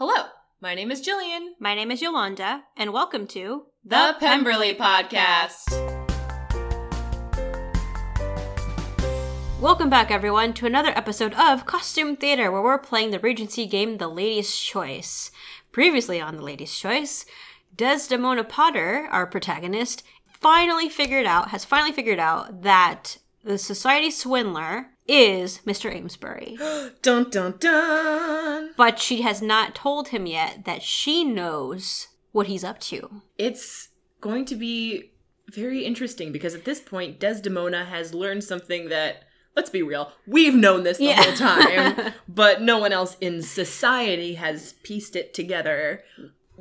Hello, my name is Jillian. My name is Yolanda, and welcome to The Pemberley Podcast. Welcome back, everyone, to another episode of Costume Theater, where we're playing the Regency game The Lady's Choice. Previously on The Lady's Choice, Desdemona Potter, our protagonist, finally figured out, has finally figured out that the society swindler is Mr. Amesbury. Dun dun dun. but she has not told him yet that she knows what he's up to. It's going to be very interesting because at this point, Desdemona has learned something that, let's be real, we've known this the Yeah. whole time, but no one else in society has pieced it together.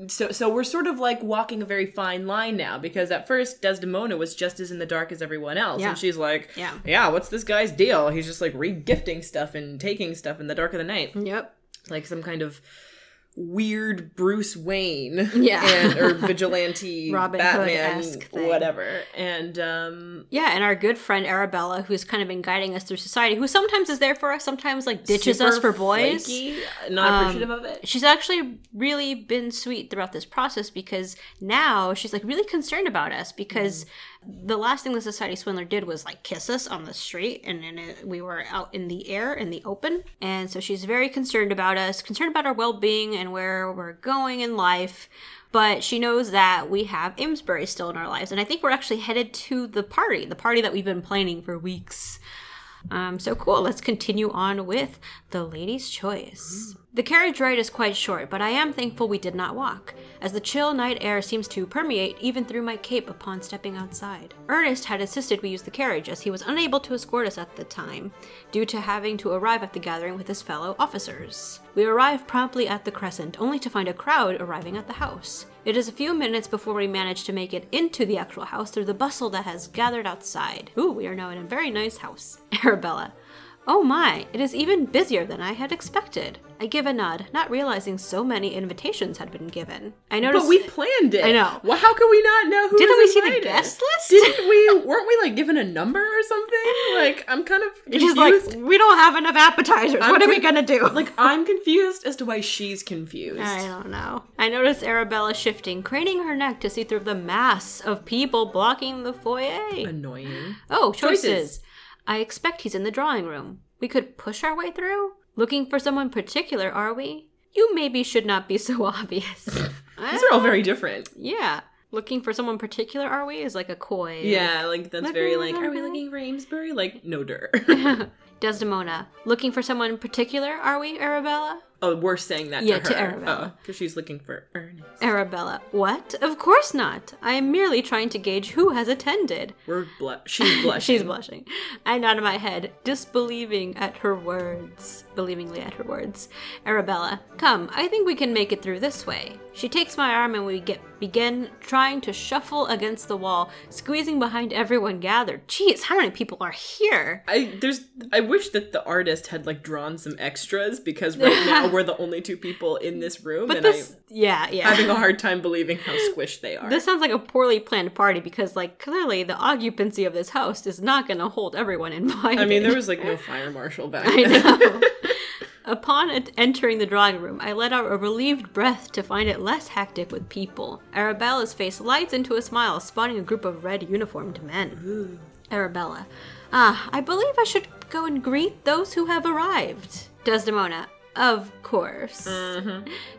So, so we're sort of like walking a very fine line now because at first Desdemona was just as in the dark as everyone else, Yeah. and she's like, Yeah. yeah, what's this guy's deal? He's just like regifting stuff and taking stuff in the dark of the night. Yep. like some kind of weird Bruce Wayne, Yeah. and or vigilante Robin Batman, whatever. And um, Yeah, and our good friend Arabella, who's kind of been guiding us through society, who sometimes is there for us, sometimes like ditches us for boys. flaky, not Um, appreciative of it. She's actually really been sweet throughout this process because now she's like really concerned about us because the last thing the society swindler did was like kiss us on the street and then we were out in the air in the open. And so she's very concerned about us concerned about our well-being and where we're going in life. But she knows that we have Amesbury still in our lives and I think we're actually headed to the party the party that we've been planning for weeks um, so cool. Let's continue on with the lady's choice. The carriage ride is quite short, but I am thankful we did not walk, as the chill night air seems to permeate even through my cape upon stepping outside. Ernest had insisted we use the carriage, as he was unable to escort us at the time, due to having to arrive at the gathering with his fellow officers. We arrive promptly at the crescent, only to find a crowd arriving at the house. It is a few minutes before we manage to make it into the actual house through the bustle that has gathered outside. Ooh, we are now in a very nice house. Arabella. Oh my, it is even busier than I had expected. I give a nod, not realizing so many invitations had been given. I noticed. But we planned it. I know. Well, how could we not know who? Didn't we see the invited? guest list? Didn't we? Weren't we like given a number or something? Like, I'm kind of confused. just like, we don't have enough appetizers. I'm what are we gonna do? like, I'm confused as to why she's confused. I don't know. I noticed Arabella shifting, craning her neck to see through the mass of people blocking the foyer. Annoying. Oh, choices. Choices. I expect he's in the drawing room. We could push our way through? Looking for someone particular, are we? You maybe should not be so obvious. These are all very different. yeah. Looking for someone particular, are we? Is like a coy. Yeah, like that's very like. Are we looking for Amesbury? Like, no dir. Desdemona. Looking for someone particular, are we, Arabella? Oh, we're saying that Yeah, to to her. Arabella. Oh, because she's looking for Ernest. Arabella. What? Of course not. I am merely trying to gauge who has attended. We're blu- She's blushing. She's blushing. I nod my head, disbelieving at her words. Believingly at her words. Arabella, come, I think we can make it through this way. She takes my arm and we get begin trying to shuffle against the wall, squeezing behind everyone gathered. Jeez, how many people are here? I there's I wish that the artist had like drawn some extras because right now we're the only two people in this room But and this, I'm yeah, yeah. having a hard time believing how squished they are. This sounds like a poorly planned party because, like, clearly the occupancy of this house is not going to hold everyone invited. I mean, there was like no fire marshal back I then. know. Upon entering the drawing room, I let out a relieved breath to find it less hectic with people. Arabella's face lights into a smile, spotting a group of red uniformed men. Arabella. Ah, I believe I should go and greet those who have arrived. Desdemona. Of course.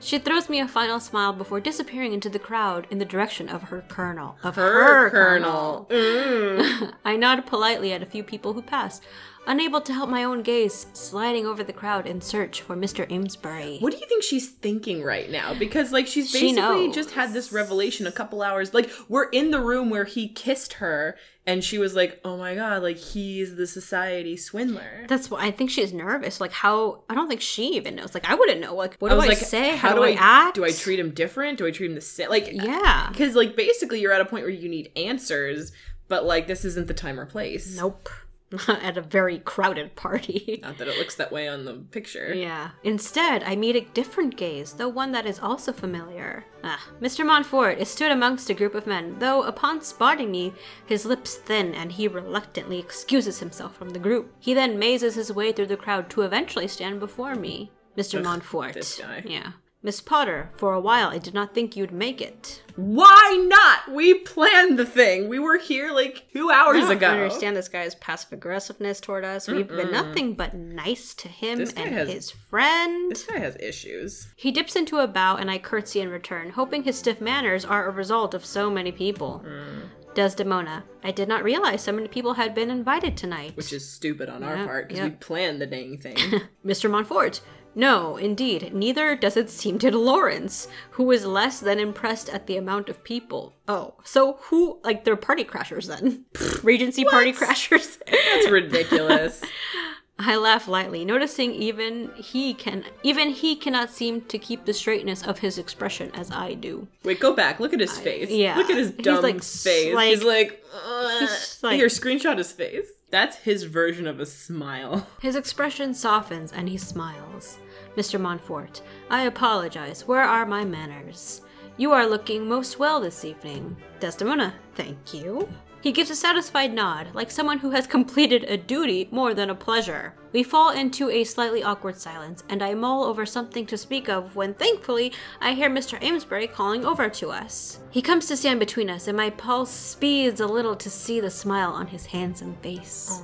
She throws me a final smile before disappearing into the crowd in the direction of her colonel. Of Her colonel. Mm. I nod politely at a few people who pass, unable to help my own gaze, sliding over the crowd in search for Mr. Amesbury. What do you think she's thinking right now? Because like she's basically knows. just had this revelation a couple hours. Like we're in the room where he kissed her, and she was like, "Oh my god, like he's the society swindler." That's why I think she's nervous. Like how I don't think she even knows. Like I wouldn't know. Like what I do was I like, say? How, do I, act? Do I treat him different? Do I treat him the same? Like, Yeah. because like basically you're at a point where you need answers, but like this isn't the time or place. Nope. At a very crowded party. Not that it looks that way on the picture. Yeah. Instead, I meet a different gaze, though one that is also familiar. Ah, Mr. Montfort is stood amongst a group of men, though upon spotting me, his lips thin and he reluctantly excuses himself from the group. He then mazes his way through the crowd to eventually stand before me. Mr. Ugh, Montfort. this guy. Yeah. Miss Potter, for a while I did not think you'd make it. Why not? We planned the thing. We were here like two hours ago. I don't ago. understand this guy's passive aggressiveness toward us. We've been nothing but nice to him This guy and has- his friend. This guy has issues. He dips into a bow and I curtsy in return, hoping his stiff manners are a result of so many people. Mm. Desdemona, I did not realize so many people had been invited tonight. Which is stupid on our Yeah, part because yeah. we planned the dang thing. Mr. Montfort. No, indeed, neither does it seem to Lawrence, who is less than impressed at the amount of people. Oh, so who, like, they're party crashers then? Regency party crashers? That's ridiculous. I laugh lightly, noticing even he can, even he cannot seem to keep the straightness of his expression as I do. Wait, go back. Look at his face. yeah. Look at his He's, dumb like, face. like- he's like, "Ugh." He's like- here, screenshot his face. That's his version of a smile. His expression softens and he smiles. Mr. Montfort, I apologize. Where are my manners? You are looking most well this evening. Desdemona, thank you. He gives a satisfied nod, like someone who has completed a duty more than a pleasure. We fall into a slightly awkward silence, and I mull over something to speak of when thankfully I hear Mr. Amesbury calling over to us. He comes to stand between us, and my pulse speeds a little to see the smile on his handsome face.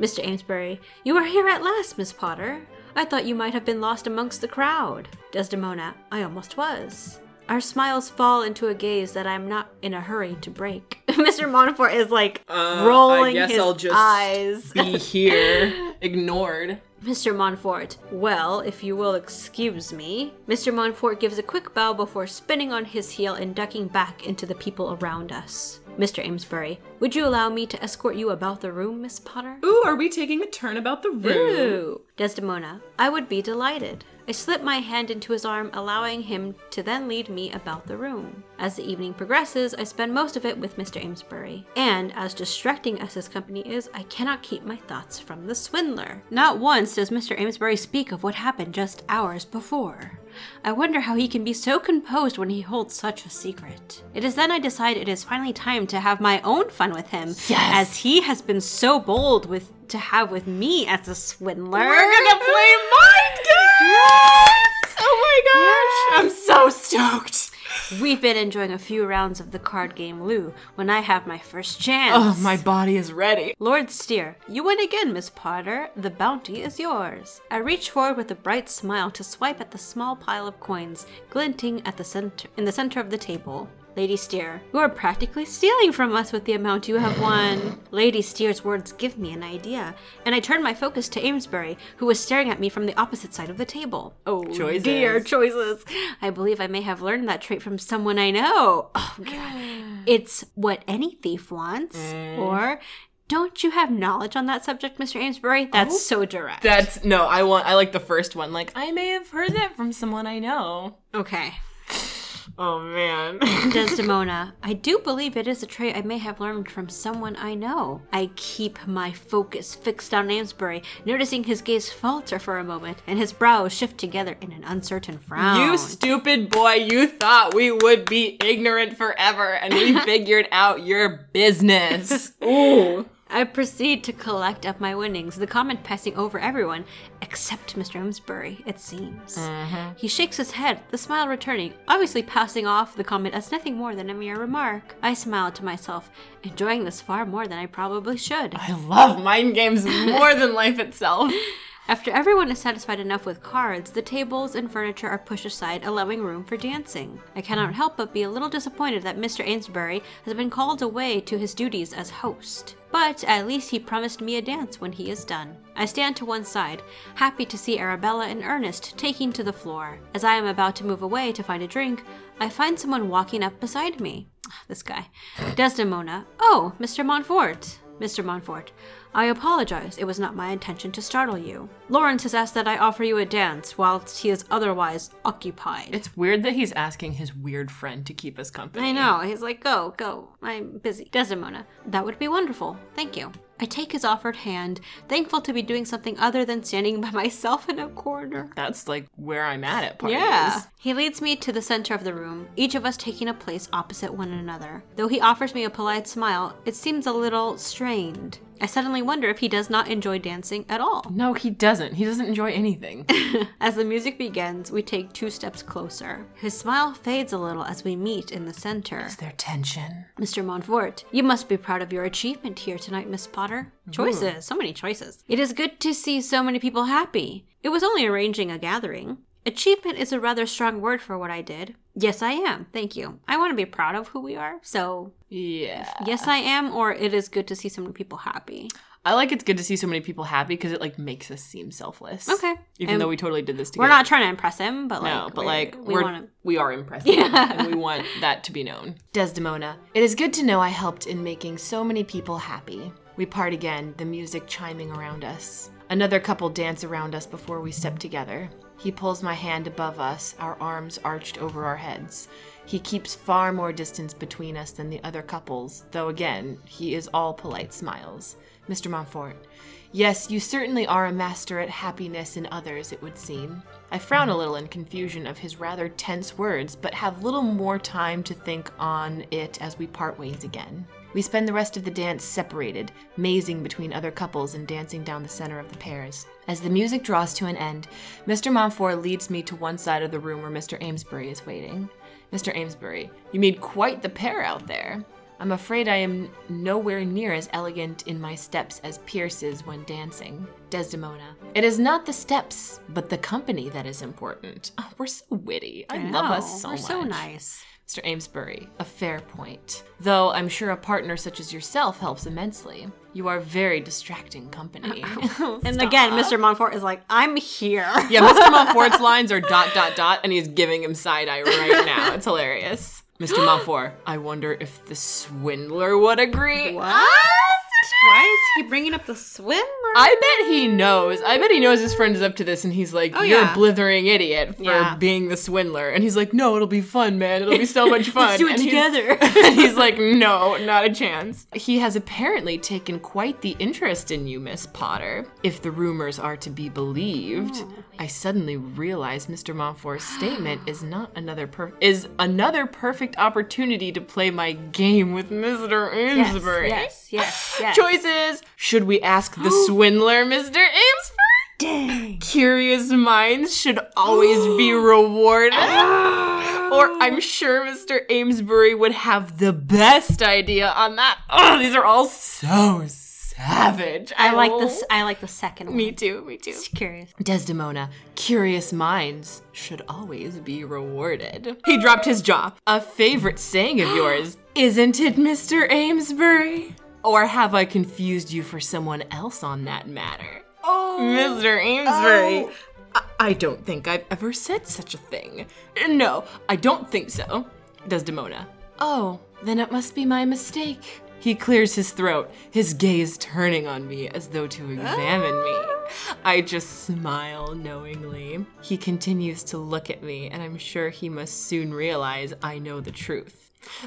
Mr. Amesbury, you are here at last, Miss Potter. I thought you might have been lost amongst the crowd. Desdemona, I almost was. Our smiles fall into a gaze that I'm not in a hurry to break. Mr. Montfort is like Uh, rolling I guess his I'll just eyes. be here, ignored. Mr. Montfort, well, if you will excuse me. Mr. Montfort gives a quick bow before spinning on his heel and ducking back into the people around us. Mr. Amesbury, would you allow me to escort you about the room, Miss Potter? Ooh, are we taking a turn about the room? Ooh. Desdemona, I would be delighted. I slip my hand into his arm, allowing him to then lead me about the room. As the evening progresses, I spend most of it with Mr. Amesbury. And as distracting as his company is, I cannot keep my thoughts from the swindler. Not once does Mr. Amesbury speak of what happened just hours before. I wonder how he can be so composed when he holds such a secret. It is then I decide it is finally time to have my own fun with him, as he has been so bold with to have with me as a swindler. We're gonna play mind games! Oh my gosh! I'm so stoked. We've been enjoying a few rounds of the card game Loo when I have my first chance. Oh, my body is ready. Lord Steer, you win again, Miss Potter. The bounty is yours. I reach forward with a bright smile to swipe at the small pile of coins glinting at the center in the center of the table. Lady Steer, you are practically stealing from us with the amount you have won. Lady Steer's words give me an idea, and I turn my focus to Amesbury, who was staring at me from the opposite side of the table. Oh, Choices. dear choices. I believe I may have learned that trait from someone I know. Oh, God. It's what any thief wants. Mm. Or, don't you have knowledge on that subject, Mr. Amesbury? That's oh, so direct. That's no, I want I like the first one. Like, I may have heard that from someone I know. okay. Oh man. Desdemona, I do believe it is a trait I may have learned from someone I know. I keep my focus fixed on Amesbury, noticing his gaze falter for a moment and his brows shift together in an uncertain frown. You stupid boy, you thought we would be ignorant forever and we figured out your business. Ooh. I proceed to collect up my winnings, the comment passing over everyone, except Mr. Amesbury, it seems. Mm-hmm. He shakes his head, the smile returning, obviously passing off the comment as nothing more than a mere remark. I smile to myself, enjoying this far more than I probably should. I love mind games more than life itself. After everyone is satisfied enough with cards, the tables and furniture are pushed aside, allowing room for dancing. I cannot help but be a little disappointed that Mr. Amesbury has been called away to his duties as host. But at least he promised me a dance when he is done. I stand to one side, happy to see Arabella and Ernest taking to the floor. As I am about to move away to find a drink, I find someone walking up beside me. Ah, this guy. Desdemona. Oh, Mr. Montfort. Mr. Montfort, I apologize. It was not my intention to startle you. Lawrence has asked that I offer you a dance whilst he is otherwise occupied. It's weird that he's asking his weird friend to keep us company. I know. He's like, go, go. I'm busy. Desdemona, that would be wonderful. Thank you. I take his offered hand, thankful to be doing something other than standing by myself in a corner. That's like where I'm at at parties. Yeah. He leads me to the center of the room, each of us taking a place opposite one another. Though he offers me a polite smile, it seems a little strained. I suddenly wonder if he does not enjoy dancing at all. No, he doesn't. He doesn't enjoy anything. As the music begins, we take two steps closer. His smile fades a little as we meet in the center. Is there tension? Mr. Montfort, you must be proud of your achievement here tonight, Miss Potter. Choices, so many choices. It is good to see so many people happy. It was only arranging a gathering. Achievement is a rather strong word for what I did. Yes, I am. Thank you. I want to be proud of who we are. So, Yeah. yes, I am, or it is good to see so many people happy. I like it's good to see so many people happy because it like makes us seem selfless. Okay. Even And though we totally did this together. We're not trying to impress him, but like, No, but like we we want to. we are impressive, and we want that to be known. Desdemona, it is good to know I helped in making so many people happy. We part again, the music chiming around us. Another couple dance around us before we step together. He pulls my hand above us, our arms arched over our heads. He keeps far more distance between us than the other couples, though again, he is all polite smiles. Mr. Montfort, yes, you certainly are a master at happiness in others, it would seem. I frown a little in confusion of his rather tense words, but have little more time to think on it as we part ways again. We spend the rest of the dance separated, mazing between other couples and dancing down the center of the pairs. As the music draws to an end, Mr. Montfort leads me to one side of the room where Mr. Amesbury is waiting. Mr. Amesbury, you made quite the pair out there. I'm afraid I am nowhere near as elegant in my steps as Pierce is when dancing. Desdemona. It is not the steps, but the company that is important. Oh, we're so witty. I, love know, us so We're much. so nice. Mr. Amesbury, a fair point. Though I'm sure a partner such as yourself helps immensely. You are very distracting company. Oh, and again, Mr. Montfort is like, I'm here. yeah, Mr. Montfort's lines are dot dot dot, and he's giving him side eye right now. It's hilarious. Mr. Montfort, I wonder if the swindler would agree. What? Why is he bringing up the swindler? I bet he knows. I bet he knows his friend is up to this, and he's like, oh, "You're yeah. a blithering idiot for Yeah. being the swindler." And he's like, "No, it'll be fun, man. It'll be so much fun." Let's do it And he's- together. and he's like, "No, not a chance." He has apparently taken quite the interest in you, Miss Potter. If the rumors are to be believed, Oh. I suddenly realize Mr. Montfort's statement is not another per- is another perfect opportunity to play my game with Mr. yes, Amesbury. yes, yes, yes. Choices. Should we ask the swindler, Mr. Amesbury? Dang. Curious minds should always be rewarded. Ah. or I'm sure Mr. Amesbury would have the best idea on that. Oh, these are all so savage. I like this. I like the second one. Me too, me too. Just curious. Desdemona, curious minds should always be rewarded. He dropped his jaw. A favorite saying of yours, isn't it, Mr. Amesbury? Or have I confused you for someone else on that matter? Oh, Mr. Amesbury. Oh. I-, I don't think I've ever said such a thing. No, I don't think so. Desdemona. Oh, then it must be my mistake. He clears his throat, his gaze turning on me as though to examine me. I just smile knowingly. He continues to look at me, and I'm sure he must soon realize I know the truth.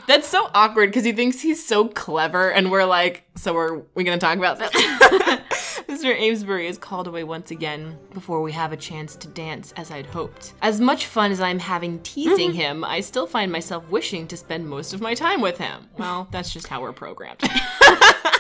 That's so awkward because he thinks he's so clever, and we're like, so are we gonna talk about this? Mr. Amesbury is called away once again before we have a chance to dance as I'd hoped. As much fun as I'm having teasing mm-hmm. him, I still find myself wishing to spend most of my time with him. Well, that's just how we're programmed.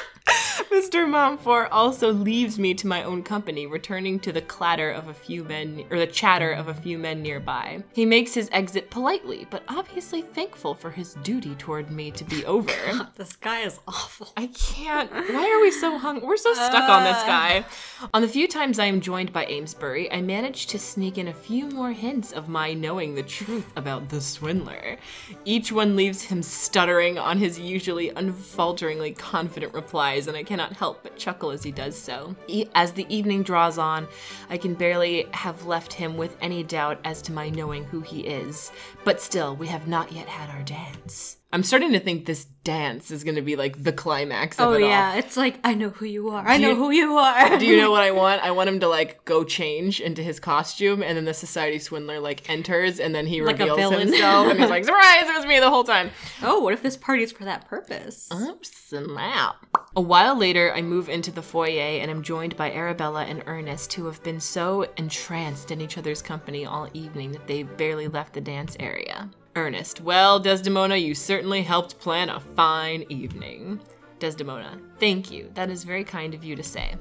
Mr. Montfort also leaves me to my own company, returning to the clatter of a few men, or the chatter of a few men nearby. He makes his exit politely, but obviously thankful for his duty toward me to be over. This guy is awful. I can't. Why are we so hung? We're so stuck on this uh. guy. On the few times I am joined by Amesbury, I manage to sneak in a few more hints of my knowing the truth about the swindler. Each one leaves him stuttering on his usually unfalteringly confident replies, and I cannot help but chuckle as he does so. As the evening draws on, I can barely have left him with any doubt as to my knowing who he is. But still, we have not yet had our dance. I'm starting to think this dance is going to be like the climax of Oh it all. Oh yeah, it's like I know who you are. I know you- who you are. Do you know what I want? I want him to like go change into his costume, and then the society swindler like enters, and then he Like reveals himself, and he's like, "Surprise! It was me the whole time." Oh, what if this party's for that purpose? Oh, snap! A while later, I move into the foyer, and I'm joined by Arabella and Ernest, who have been so entranced in each other's company all evening that they barely left the dance area. Ernest, well, Desdemona, you certainly helped plan a fine evening. Desdemona, thank you. That is very kind of you to say.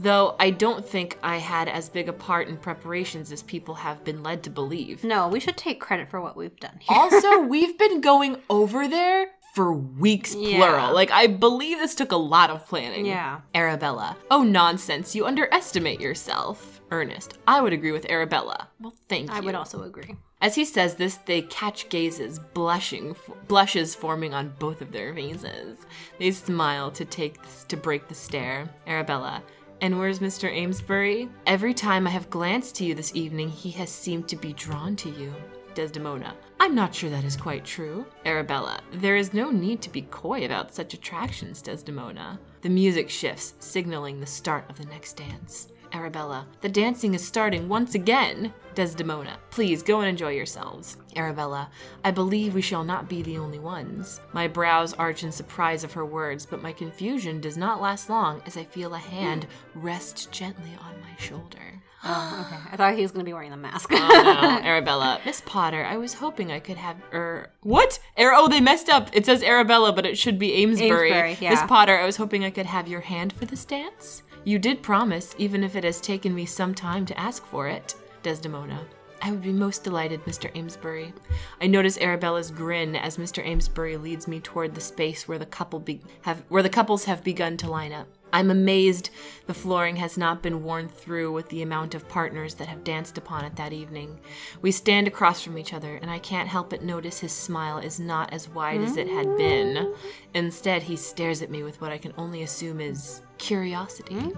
Though I don't think I had as big a part in preparations as people have been led to believe. No, we should take credit for what we've done here. Also, we've been going over there for weeks, Yeah. plural. Like, I believe this took a lot of planning. Yeah. Arabella. Oh, nonsense. You underestimate yourself. Ernest. I would agree with Arabella. Well, thank you. I would also agree. As he says this, they catch gazes, blushing, blushes forming on both of their faces. They smile to take to break the stare. Arabella. And where's Mr. Amesbury? Every time I have glanced to you this evening, he has seemed to be drawn to you. Desdemona. I'm not sure that is quite true. Arabella. There is no need to be coy about such attractions, Desdemona. The music shifts, signaling the start of the next dance. Arabella. The dancing is starting once again. Desdemona. Please go and enjoy yourselves. Arabella. I believe we shall not be the only ones. My brows arch in surprise of her words, but my confusion does not last long as I feel a hand rest gently on my shoulder. Okay. I thought he was going to be wearing the mask. Oh no, Arabella. Miss Potter, I was hoping I could have er What? Ar- oh, they messed up. It says Arabella, but it should be Amesbury. Amesbury, yeah. Miss Potter, I was hoping I could have your hand for this dance. You did promise, even if it has taken me some time to ask for it. Desdemona. I would be most delighted, Mr. Amesbury. I notice Arabella's grin as Mr. Amesbury leads me toward the space where the couple be- have where the couples have begun to line up. I'm amazed the flooring has not been worn through with the amount of partners that have danced upon it that evening. We stand across from each other, and I can't help but notice his smile is not as wide as it had been. Instead, he stares at me with what I can only assume is curiosity. Hmm?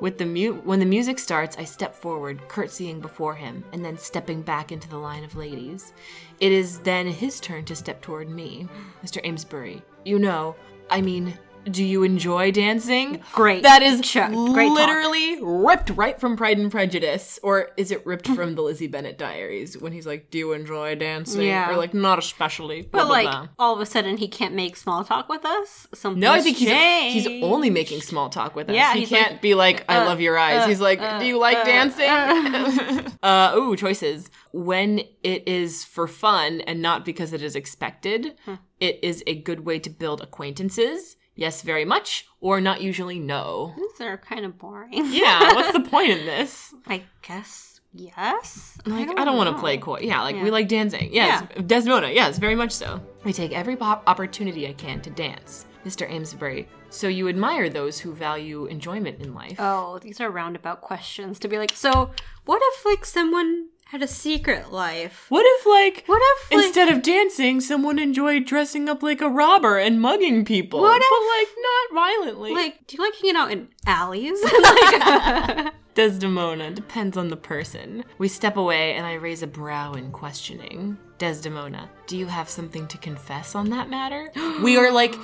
With the mu- when the music starts, I step forward, curtsying before him, and then stepping back into the line of ladies. It is then his turn to step toward me. Mr. Amesbury, you know, I mean, do you enjoy dancing? Great. That is Chuck, great talk. literally ripped right from Pride and Prejudice. Or is it ripped from the Lizzie Bennet diaries when he's like, Do you enjoy dancing? Yeah. Or like, not especially. But like blah. all of a sudden he can't make small talk with us. Something No, I think he's, changed. he's only making small talk with us. Yeah, he can't like, be like, I uh, love your eyes. uh, he's like, uh, do you like uh, dancing? uh, ooh, choices. When it is for fun and not because it is expected, Hmm. it is a good way to build acquaintances. Yes, very much, or not usually no. These are kind of boring. Yeah, what's the point in this? I guess yes. Like, I don't, want to play coy. Yeah, like we like dancing. Yes, Desmona. Yes, very much so. I take every pop opportunity I can to dance. Mr. Amesbury, so you admire those who value enjoyment in life? Oh, these are roundabout questions to be like. So, what if like someone had a secret life? What if, like, What if like, instead of dancing, someone enjoyed dressing up like a robber and mugging people? What but, like, not violently. like do you like hanging out in alleys? like, Desdemona depends on the person. We step away and I raise a brow in questioning. Desdemona, do you have something to confess on that matter? we are like,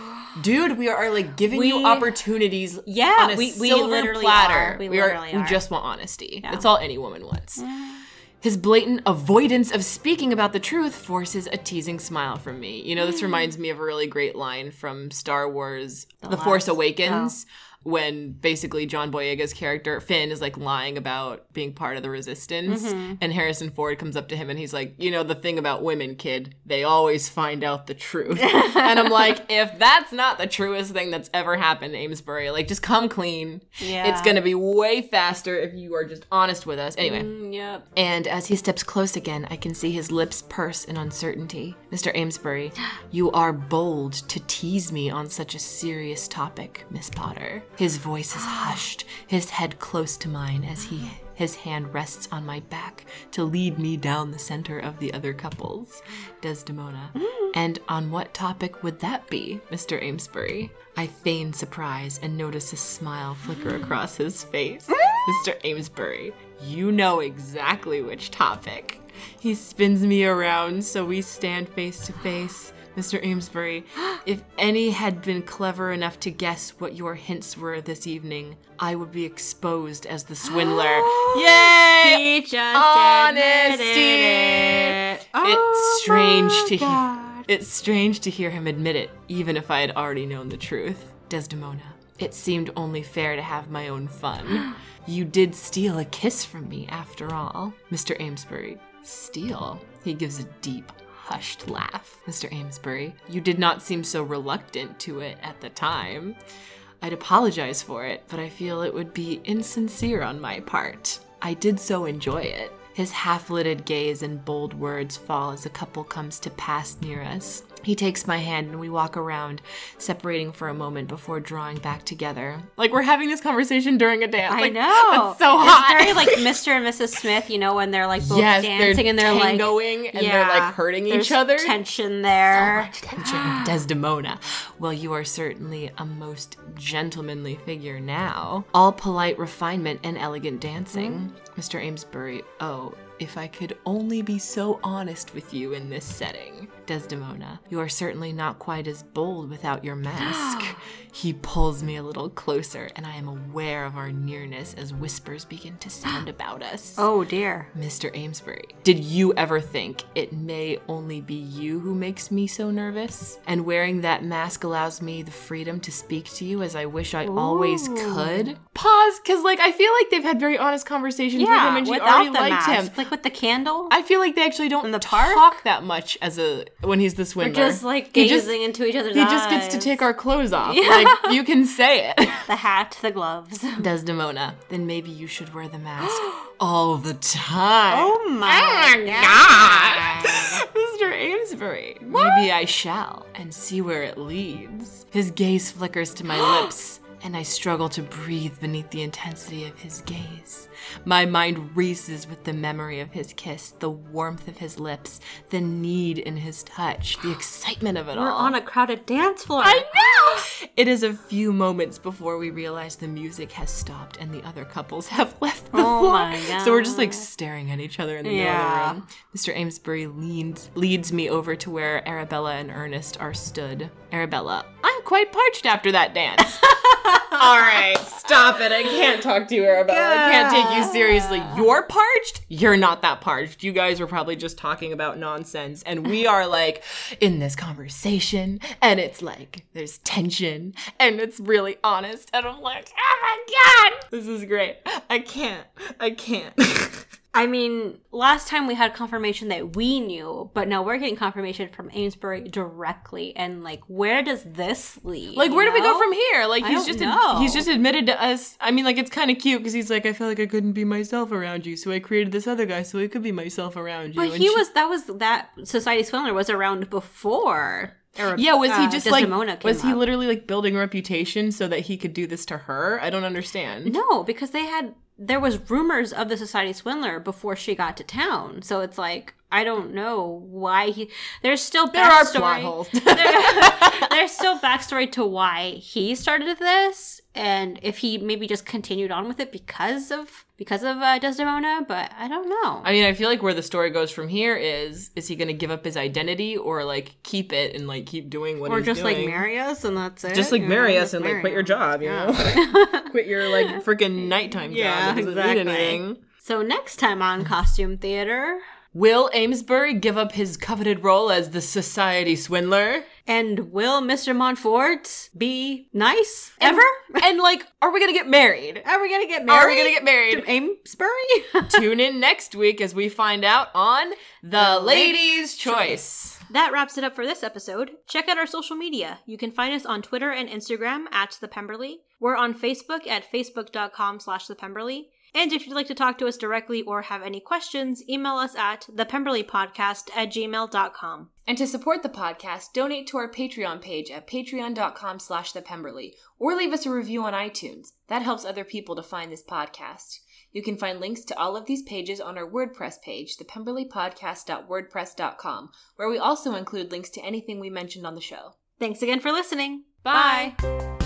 dude, we are like giving you opportunities. Yeah, on a we- we silver literally platter. are. We are, literally we are. just want honesty. Yeah. That's all any woman wants. His blatant avoidance of speaking about the truth forces a teasing smile from me. You know, this hmm. reminds me of a really great line from Star Wars The, Force Last- Awakens. When basically John Boyega's character Finn is like lying about being part of the resistance, and Harrison Ford comes up to him and he's like, "You know the thing about women, kid, they always find out the truth." and I'm like, if that's not the truest thing that's ever happened, Amesbury, like just come clean. Yeah. It's gonna be way faster if you are just honest with us. Anyway. Mm, yep. And as he steps close again, I can see his lips purse in uncertainty. Mr. Amesbury, you are bold to tease me on such a serious topic, Miss Potter. His voice is hushed, his head close to mine as he his hand rests on my back to lead me down the center of the other couples. Desdemona. And on what topic would that be, Mr. Amesbury? I feign surprise and notice a smile flicker across his face. Mr. Amesbury, you know exactly which topic. He spins me around so we stand face to face. Mr. Amesbury, if any had been clever enough to guess what your hints were this evening, I would be exposed as the swindler. Yay! He just Honesty! it. it's oh strange Oh to hear. It's strange to hear him admit it, even if I had already known the truth. Desdemona, it seemed only fair to have my own fun. You did steal a kiss from me, after all. Mr. Amesbury, steal? He gives a deep, hushed laugh. Mr. Amesbury, you did not seem so reluctant to it at the time. I'd apologize for it, but I feel it would be insincere on my part. I did so enjoy it. His half lidded gaze and bold words fall as a couple comes to pass near us. He takes my hand and we walk around, separating for a moment before drawing back together. Like we're having this conversation during a dance. I Like, know. That's so hot. It's very like Mr. and Mrs. Smith, you know, when they're like both yes, dancing they're and they're like tangoing and they're like hurting each other. Tension there. much tension. Desdemona. Well, you are certainly a most gentlemanly figure now. All polite refinement and elegant dancing. Mm-hmm. Mr. Amesbury, oh, if I could only be so honest with you in this setting. Desdemona, you are certainly not quite as bold without your mask. He pulls me a little closer, and I am aware of our nearness as whispers begin to sound about us. Oh dear. Mr. Amesbury, did you ever think it may only be you who makes me so nervous? And wearing that mask allows me the freedom to speak to you as I wish I always could? Pause, because like I feel like they've had very honest conversations with him Yeah, and she already the liked mask, him. like with the candle. I feel like they actually don't In the park? talk that much as a when he's the swindler. just like gazing just- into each other's he eyes. just gets to take our clothes off. Yeah. Like you can say it. the hat, the gloves. Desdemona, then maybe you should wear the mask all the time. Oh my oh God. Mr. Amesbury, maybe I shall and see where it leads. His gaze flickers to my lips, and I struggle to breathe beneath the intensity of his gaze. My mind races with the memory of his kiss, the warmth of his lips, the need in his touch, the excitement of it all. We're on a crowded dance floor. I know! It is a few moments before we realize the music has stopped and the other couples have left the Oh floor. my So we're just like staring at each other in the Yeah. middle of the room. Mr. Amesbury leans leads me over to where Arabella and Ernest are stood. Arabella, I'm quite parched after that dance. All right, stop it. I can't talk to you, Arabella. I can't take you seriously. You're parched? You're not that parched. You guys were probably just talking about nonsense. And we are like in this conversation, and it's like there's tension, and it's really honest. And I'm like, oh my God, this is great. I can't. I can't. I mean, last time we had confirmation that we knew, but now we're getting confirmation from Amesbury directly. And like, where does this lead? Like, where do we go from here? Like, I he's just know. he's just admitted to us. I mean, like, it's kind of cute because he's like, I feel like I couldn't be myself around you, so I created this other guy so I could be myself around you. But And he she- was that was that Society Swindler was around before. Or, Yeah, was he uh, just like Desdemona came was he up. literally like building a reputation so that he could do this to her? I don't understand. No, because they had there was rumors of the Society Swindler before she got to town. So it's like I don't know why he. There's still There are backstory- plot holes. there- there's still backstory to why he started this, and if he maybe just continued on with it because of because of uh, Desdemona. But I don't know. I mean, I feel like where the story goes from here is is he going to give up his identity or like keep it and like keep doing what or just like marry us and that's it. just like marry know, us and like quit your job, you Yeah. know? quit your like freaking nighttime Yeah, job. Mean exactly. anything. So next time on Costume Theater. Will Amesbury give up his coveted role as the society swindler? And will Mr. Montfort be nice ever? And like, are we gonna get married? Are we gonna get married? Are we gonna get married? to Amesbury? Tune in next week as we find out on The Lady's Choice. that wraps it up for this episode. Check out our social media. You can find us on Twitter and Instagram at the Pemberley. We're on Facebook at facebook.com slash the Pemberley. And if you'd like to talk to us directly or have any questions, email us at thepemberleypodcast at gmail.com. And to support the podcast, donate to our Patreon page at patreon.com slash thepemberley, or leave us a review on iTunes. That helps other people to find this podcast. You can find links to all of these pages on our WordPress page, thepemberleypodcast.wordpress.com, where we also include links to anything we mentioned on the show. Thanks again for listening. Bye. Bye.